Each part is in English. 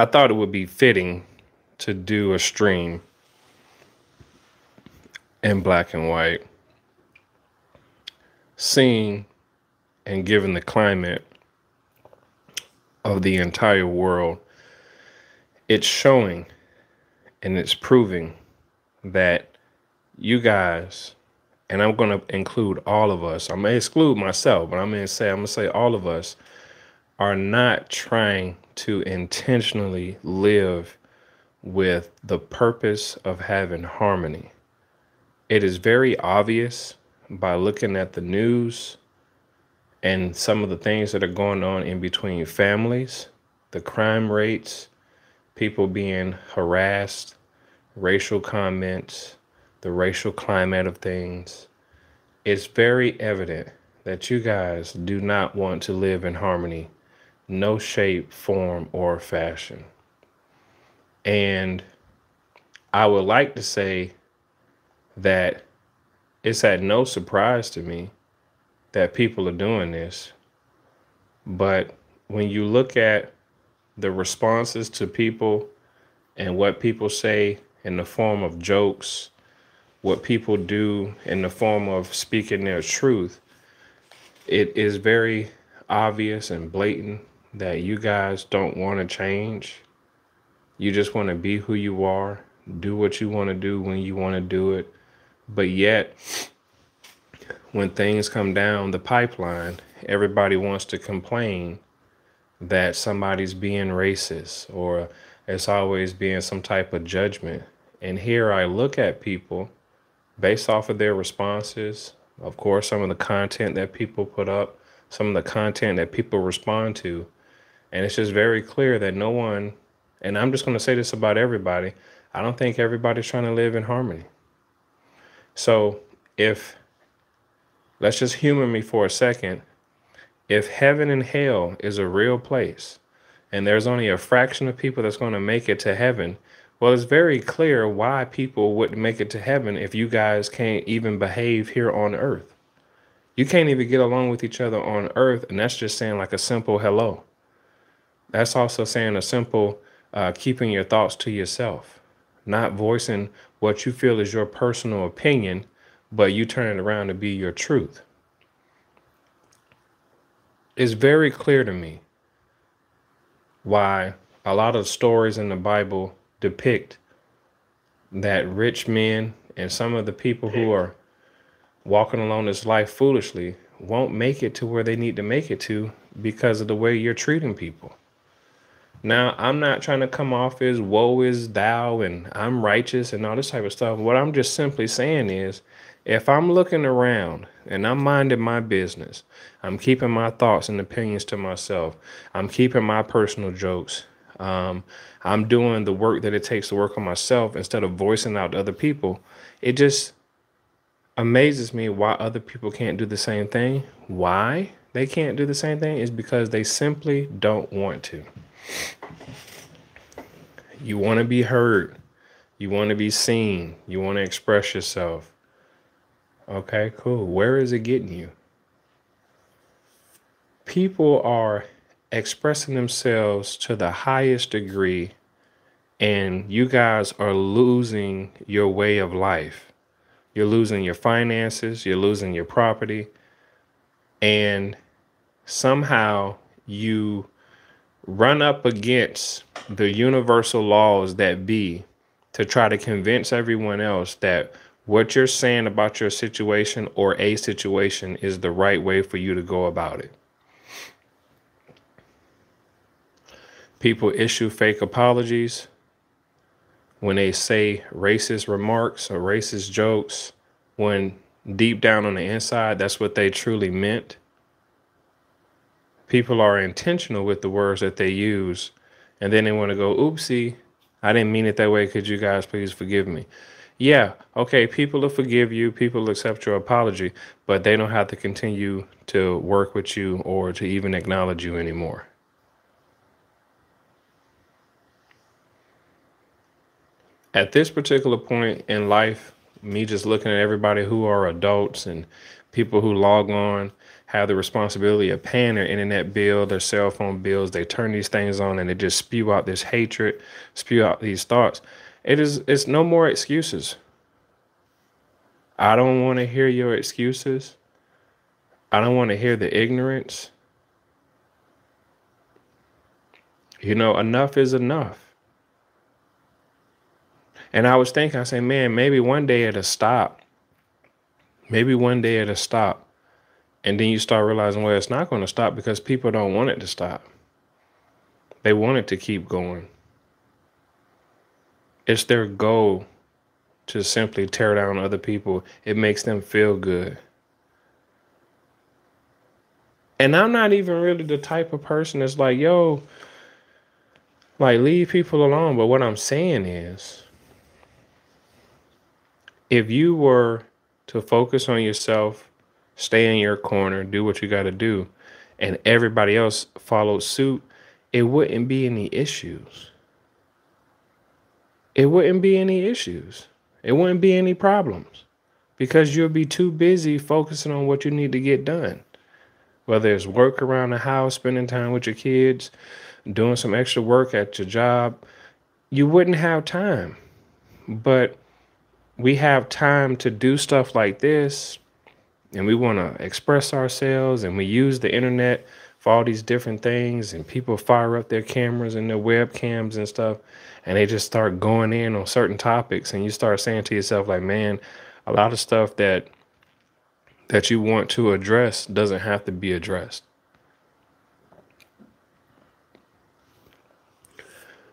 I thought it would be fitting to do a stream in black and white, seeing and given the climate of the entire world, it's showing and it's proving that you guys, and I'm going to include all of us, going to exclude myself, but I'm going to say, I'm going to say all of us are not trying to intentionally live with the purpose of having harmony. It is very obvious by looking at the news and some of the things that are going on in between families, the crime rates, people being harassed, racial comments, the racial climate of things. It's very evident that you guys do not want to live in harmony, no shape, form, or fashion. And I would like to say that it's at no surprise to me that people are doing this. But when you look at the responses to people and what people say in the form of jokes, what people do in the form of speaking their truth, it is very obvious and blatant that you guys don't want to change. You just want to be who you are, do what you want to do when you want to do it. But yet, when things come down the pipeline, everybody wants to complain that somebody's being racist or it's always being some type of judgment. And here I look at people based off of their responses, of course, some of the content that people put up, some of the content that people respond to. And it's just very clear that no one, and I'm just going to say this about everybody, I don't think everybody's trying to live in harmony. So if, let's just humor me for a second, if heaven and hell is a real place, and there's only a fraction of people that's going to make it to heaven, well, it's very clear why people wouldn't make it to heaven if you guys can't even behave here on earth. You can't even get along with each other on earth, and that's just saying like a simple hello. That's also saying a simple uh, keeping your thoughts to yourself, not voicing what you feel is your personal opinion, but you turn it around to be your truth. It's very clear to me why a lot of stories in the Bible depict that rich men and some of the people who are walking along this life foolishly won't make it to where they need to make it to because of the way you're treating people. Now, I'm not trying to come off as woe is thou and I'm righteous and all this type of stuff. What I'm just simply saying is if I'm looking around and I'm minding my business, I'm keeping my thoughts and opinions to myself, I'm keeping my personal jokes, um, I'm doing the work that it takes to work on myself instead of voicing out to other people. It just amazes me why other people can't do the same thing. Why they can't do the same thing is because they simply don't want to. You want to be heard. You want to be seen. You want to express yourself. Okay, cool. Where is it getting you? People are expressing themselves to the highest degree, and you guys are losing your way of life. You're losing your finances, you're losing your property, and somehow you run up against the universal laws that be to try to convince everyone else that what you're saying about your situation or a situation is the right way for you to go about it. People issue fake apologies when they say racist remarks or racist jokes, when deep down on the inside, that's what they truly meant. People are intentional with the words that they use, and then they want to go, oopsie, I didn't mean it that way. Could you guys please forgive me? Yeah, okay, people will forgive you, people will accept your apology, but they don't have to continue to work with you or to even acknowledge you anymore. at this particular point in life, me just looking at everybody who are adults and people who log on have the responsibility of paying their internet bill, their cell phone bills. They turn these things on and they just spew out this hatred, spew out these thoughts. It is it's no more excuses. I don't want to hear your excuses. I don't want to hear the ignorance. You know, enough is enough. And I was thinking, I say, man, maybe one day it'll stop. Maybe one day it'll stop. And then you start realizing, well, it's not going to stop because people don't want it to stop. They want it to keep going. It's their goal to simply tear down other people. It makes them feel good. And I'm not even really the type of person that's like, yo, like leave people alone. But what I'm saying is, if you were to focus on yourself, stay in your corner, do what you got to do, and everybody else followed suit, it wouldn't be any issues. It wouldn't be any issues. It wouldn't be any problems because you'll be too busy focusing on what you need to get done. Whether it's work around the house, spending time with your kids, doing some extra work at your job, you wouldn't have time. But we have time to do stuff like this and we want to express ourselves and we use the internet for all these different things and people fire up their cameras and their webcams and stuff and they just start going in on certain topics and you start saying to yourself like man a lot of stuff that that you want to address doesn't have to be addressed.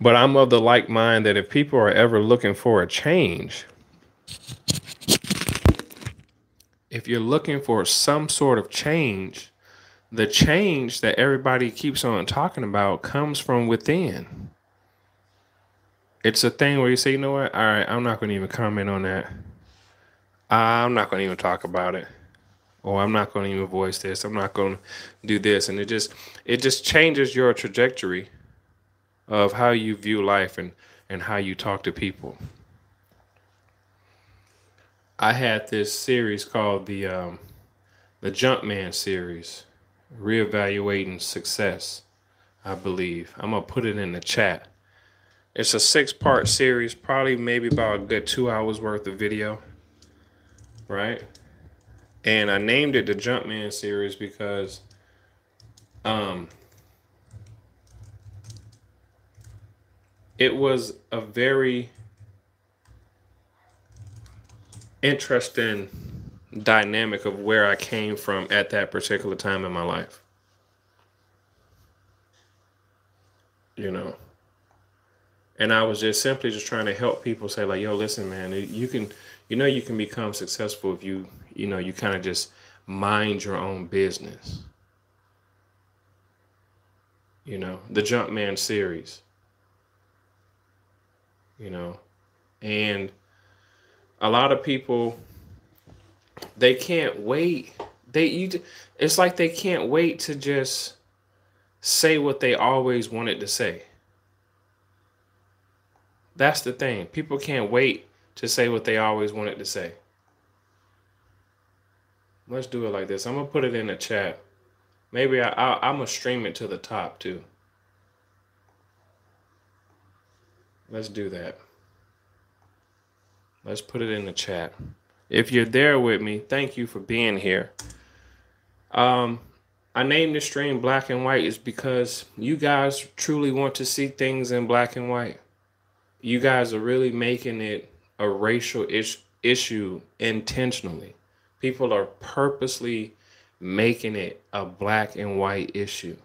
But i'm of the like mind that if people are ever looking for a change if you're looking for some sort of change, the change that everybody keeps on talking about comes from within. It's a thing where you say, you know what? All right, I'm not going to even comment on that. I'm not going to even talk about it. Or I'm not going to even voice this. I'm not going to do this. And it just it just changes your trajectory of how you view life and and how you talk to people. I had this series called the um, the Jumpman series, reevaluating success. I believe I'm gonna put it in the chat. It's a six part series, probably maybe about a good two hours worth of video, right? And I named it the Jumpman series because um, it was a very interesting dynamic of where I came from at that particular time in my life. You know. And I was just simply just trying to help people say like, yo, listen, man, you can you know you can become successful if you, you know, you kind of just mind your own business. You know, the Jumpman series. You know, and a lot of people they can't wait. They you it's like they can't wait to just say what they always wanted to say. That's the thing. People can't wait to say what they always wanted to say. Let's do it like this. I'm gonna put it in the chat. Maybe I, I I'm gonna stream it to the top too. Let's do that. Let's put it in the chat. If you're there with me, thank you for being here. Um, I named the stream Black and White is because you guys truly want to see things in black and white. You guys are really making it a racial is- issue intentionally. People are purposely making it a black and white issue.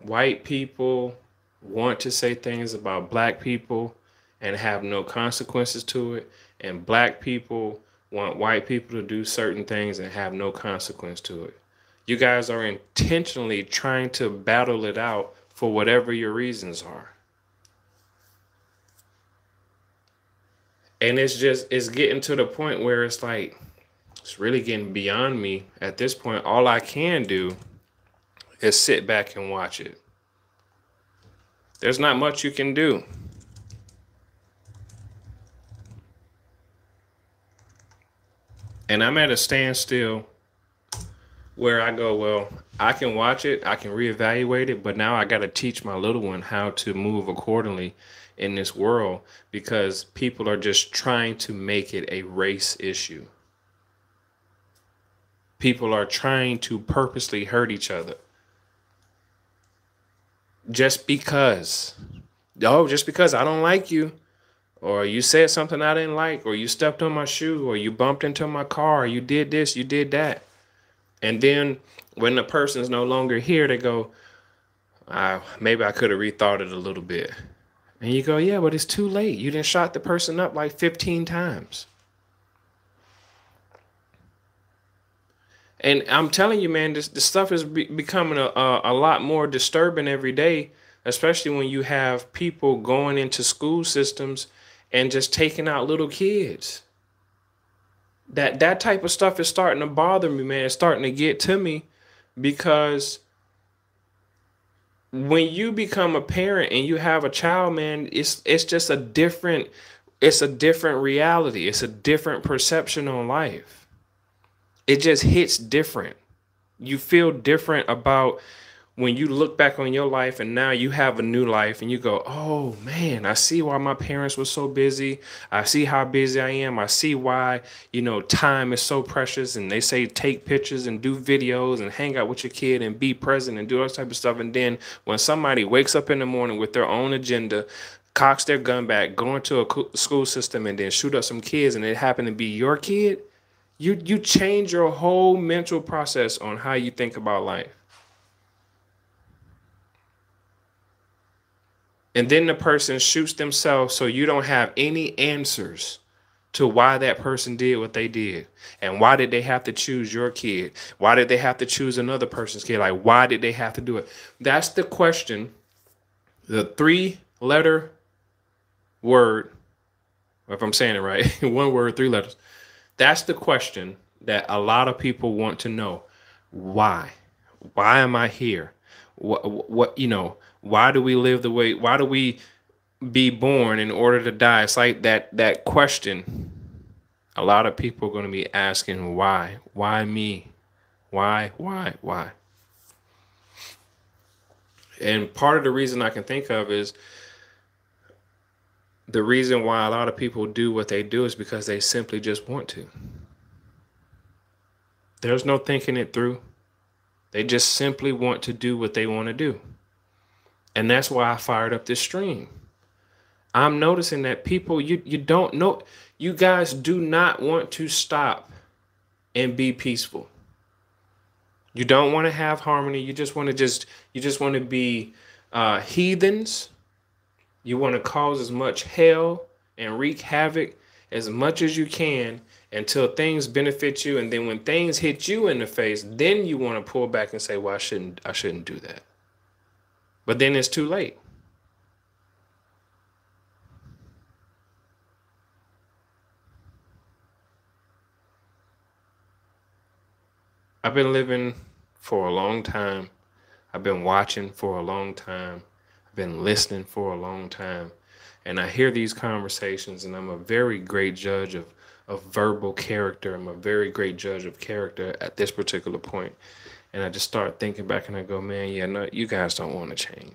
White people want to say things about black people and have no consequences to it. And black people want white people to do certain things and have no consequence to it. You guys are intentionally trying to battle it out for whatever your reasons are. And it's just, it's getting to the point where it's like, it's really getting beyond me. At this point, all I can do is sit back and watch it. There's not much you can do. And I'm at a standstill where I go, well, I can watch it, I can reevaluate it, but now I got to teach my little one how to move accordingly in this world because people are just trying to make it a race issue. People are trying to purposely hurt each other. Just because. Oh, just because I don't like you, or you said something I didn't like, or you stepped on my shoe, or you bumped into my car, you did this, you did that. And then when the person's no longer here, they go, ah, maybe I could have rethought it a little bit. And you go, yeah, but it's too late. You didn't shot the person up like 15 times. And I'm telling you, man, this, this stuff is be- becoming a, a, a lot more disturbing every day, especially when you have people going into school systems and just taking out little kids. That that type of stuff is starting to bother me, man. It's starting to get to me because when you become a parent and you have a child, man, it's it's just a different it's a different reality. It's a different perception on life. It just hits different. You feel different about when you look back on your life and now you have a new life and you go, oh man, I see why my parents were so busy. I see how busy I am. I see why, you know, time is so precious. And they say take pictures and do videos and hang out with your kid and be present and do all type of stuff. And then when somebody wakes up in the morning with their own agenda, cocks their gun back, go into a school system and then shoot up some kids and it happened to be your kid, you you change your whole mental process on how you think about life. And then the person shoots themselves so you don't have any answers to why that person did what they did. And why did they have to choose your kid? Why did they have to choose another person's kid? Like why did they have to do it? That's the question. The three letter word if i'm saying it right one word three letters that's the question that a lot of people want to know. Why? Why am i here what what you know why do we live the way why do we be born in order to die? It's like that that question a lot of people are going to be asking why? Why me? Why why why? And part of the reason i can think of is the reason why a lot of people do what they do is because they simply just want to. There's no thinking it through they just simply want to do what they want to do and that's why I fired up this stream. I'm noticing that people you you don't know you guys do not want to stop and be peaceful. You don't want to have harmony. You just want to just you just want to be uh, heathens. You want to cause as much hell and wreak havoc as much as you can until things benefit you, and then when things hit you in the face, then you want to pull back and say, "Well, I shouldn't. I shouldn't do that." But then it's too late. I've been living for a long time. I've been watching for a long time. I've been listening for a long time. And I hear these conversations, and I'm a very great judge of, of verbal character. I'm a very great judge of character at this particular point. And I just start thinking back and I go, man, yeah, no, you guys don't want to change.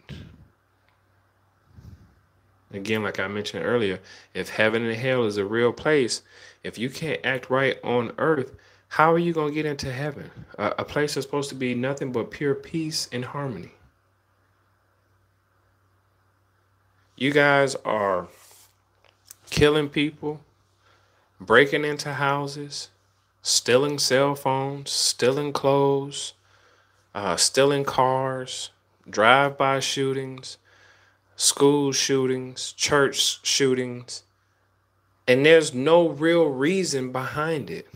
Again, like I mentioned earlier, if heaven and hell is a real place, if you can't act right on earth, how are you going to get into heaven? A, a place that's supposed to be nothing but pure peace and harmony. You guys are killing people, breaking into houses, stealing cell phones, stealing clothes, uh, stealing cars, drive-by shootings, school shootings, church shootings, and there's no real reason behind it.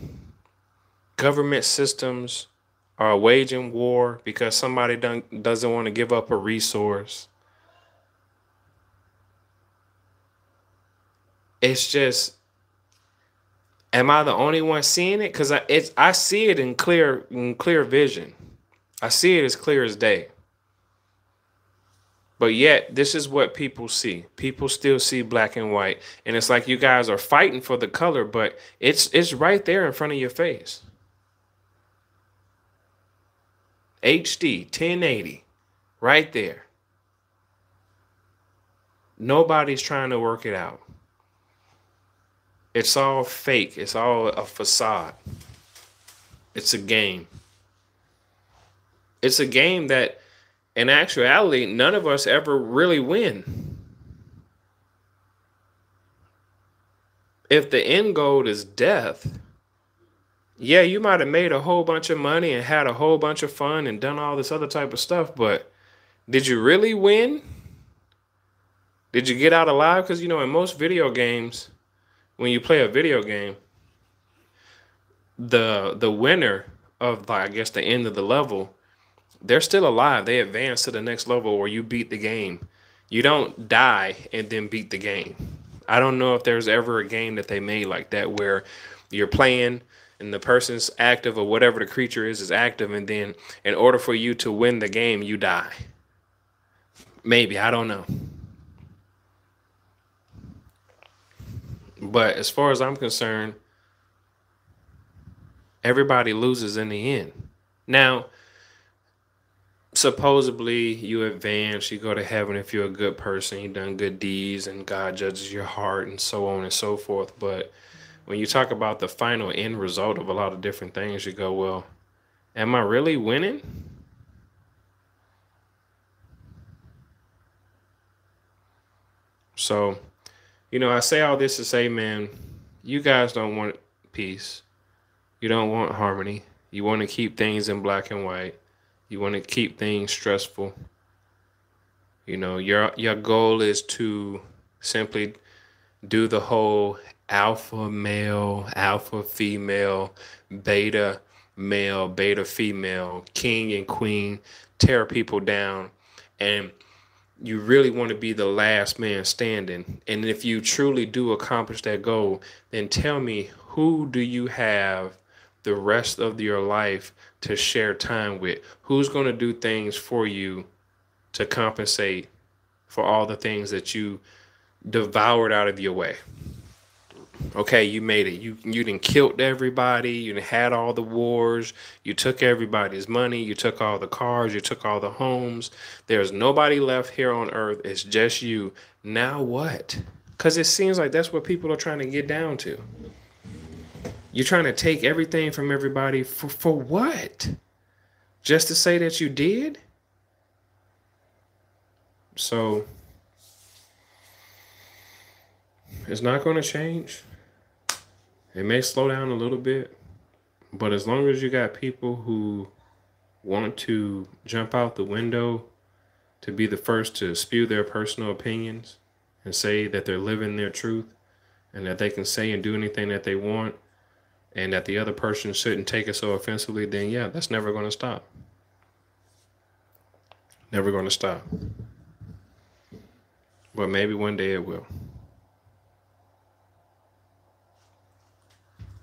Government systems are waging war because somebody doesn't want to give up a resource. It's just, am I the only one seeing it? Because I, it's, I see it in clear, in clear vision. I see it as clear as day. But yet, this is what people see. People still see black and white, and it's like you guys are fighting for the color, but it's it's right there in front of your face. HD 1080 right there. Nobody's trying to work it out. It's all fake. It's all a facade. It's a game. It's a game that, in actuality, none of us ever really win. If the end goal is death, yeah, you might have made a whole bunch of money and had a whole bunch of fun and done all this other type of stuff, but did you really win? Did you get out alive? Because, you know, in most video games, when you play a video game, the the winner of like I guess the end of the level, they're still alive. They advance to the next level where you beat the game. You don't die and then beat the game. I don't know if there's ever a game that they made like that where you're playing and the person's active or whatever the creature is is active and then in order for you to win the game you die. Maybe, I don't know. But as far as I'm concerned, everybody loses in the end. Now, supposedly you advance, you go to heaven if you're a good person, you've done good deeds, and God judges your heart, and so on and so forth. But when you talk about the final end result of a lot of different things, you go, well, am I really winning? So, you know, I say all this to say, man, you guys don't want peace. You don't want harmony. You want to keep things in black and white. You want to keep things stressful. You know, your your goal is to simply do the whole alpha male, alpha female, beta male, beta female, king and queen, tear people down and you really want to be the last man standing. And if you truly do accomplish that goal, then tell me who do you have the rest of your life to share time with? Who's going to do things for you to compensate for all the things that you devoured out of your way? Okay, you made it. You you didn't killed everybody. You had all the wars. You took everybody's money. You took all the cars. You took all the homes. There's nobody left here on earth. It's just you. Now what? Because it seems like that's what people are trying to get down to. You're trying to take everything from everybody for, for what? Just to say that you did? So it's not going to change. It may slow down a little bit, but as long as you got people who want to jump out the window to be the first to spew their personal opinions and say that they're living their truth and that they can say and do anything that they want and that the other person shouldn't take it so offensively, then yeah, that's never going to stop. Never going to stop. But maybe one day it will.